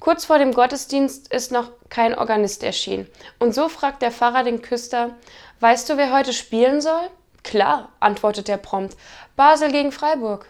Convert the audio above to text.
Kurz vor dem Gottesdienst ist noch kein Organist erschienen. Und so fragt der Pfarrer den Küster, weißt du, wer heute spielen soll? Klar, antwortet er prompt. Basel gegen Freiburg.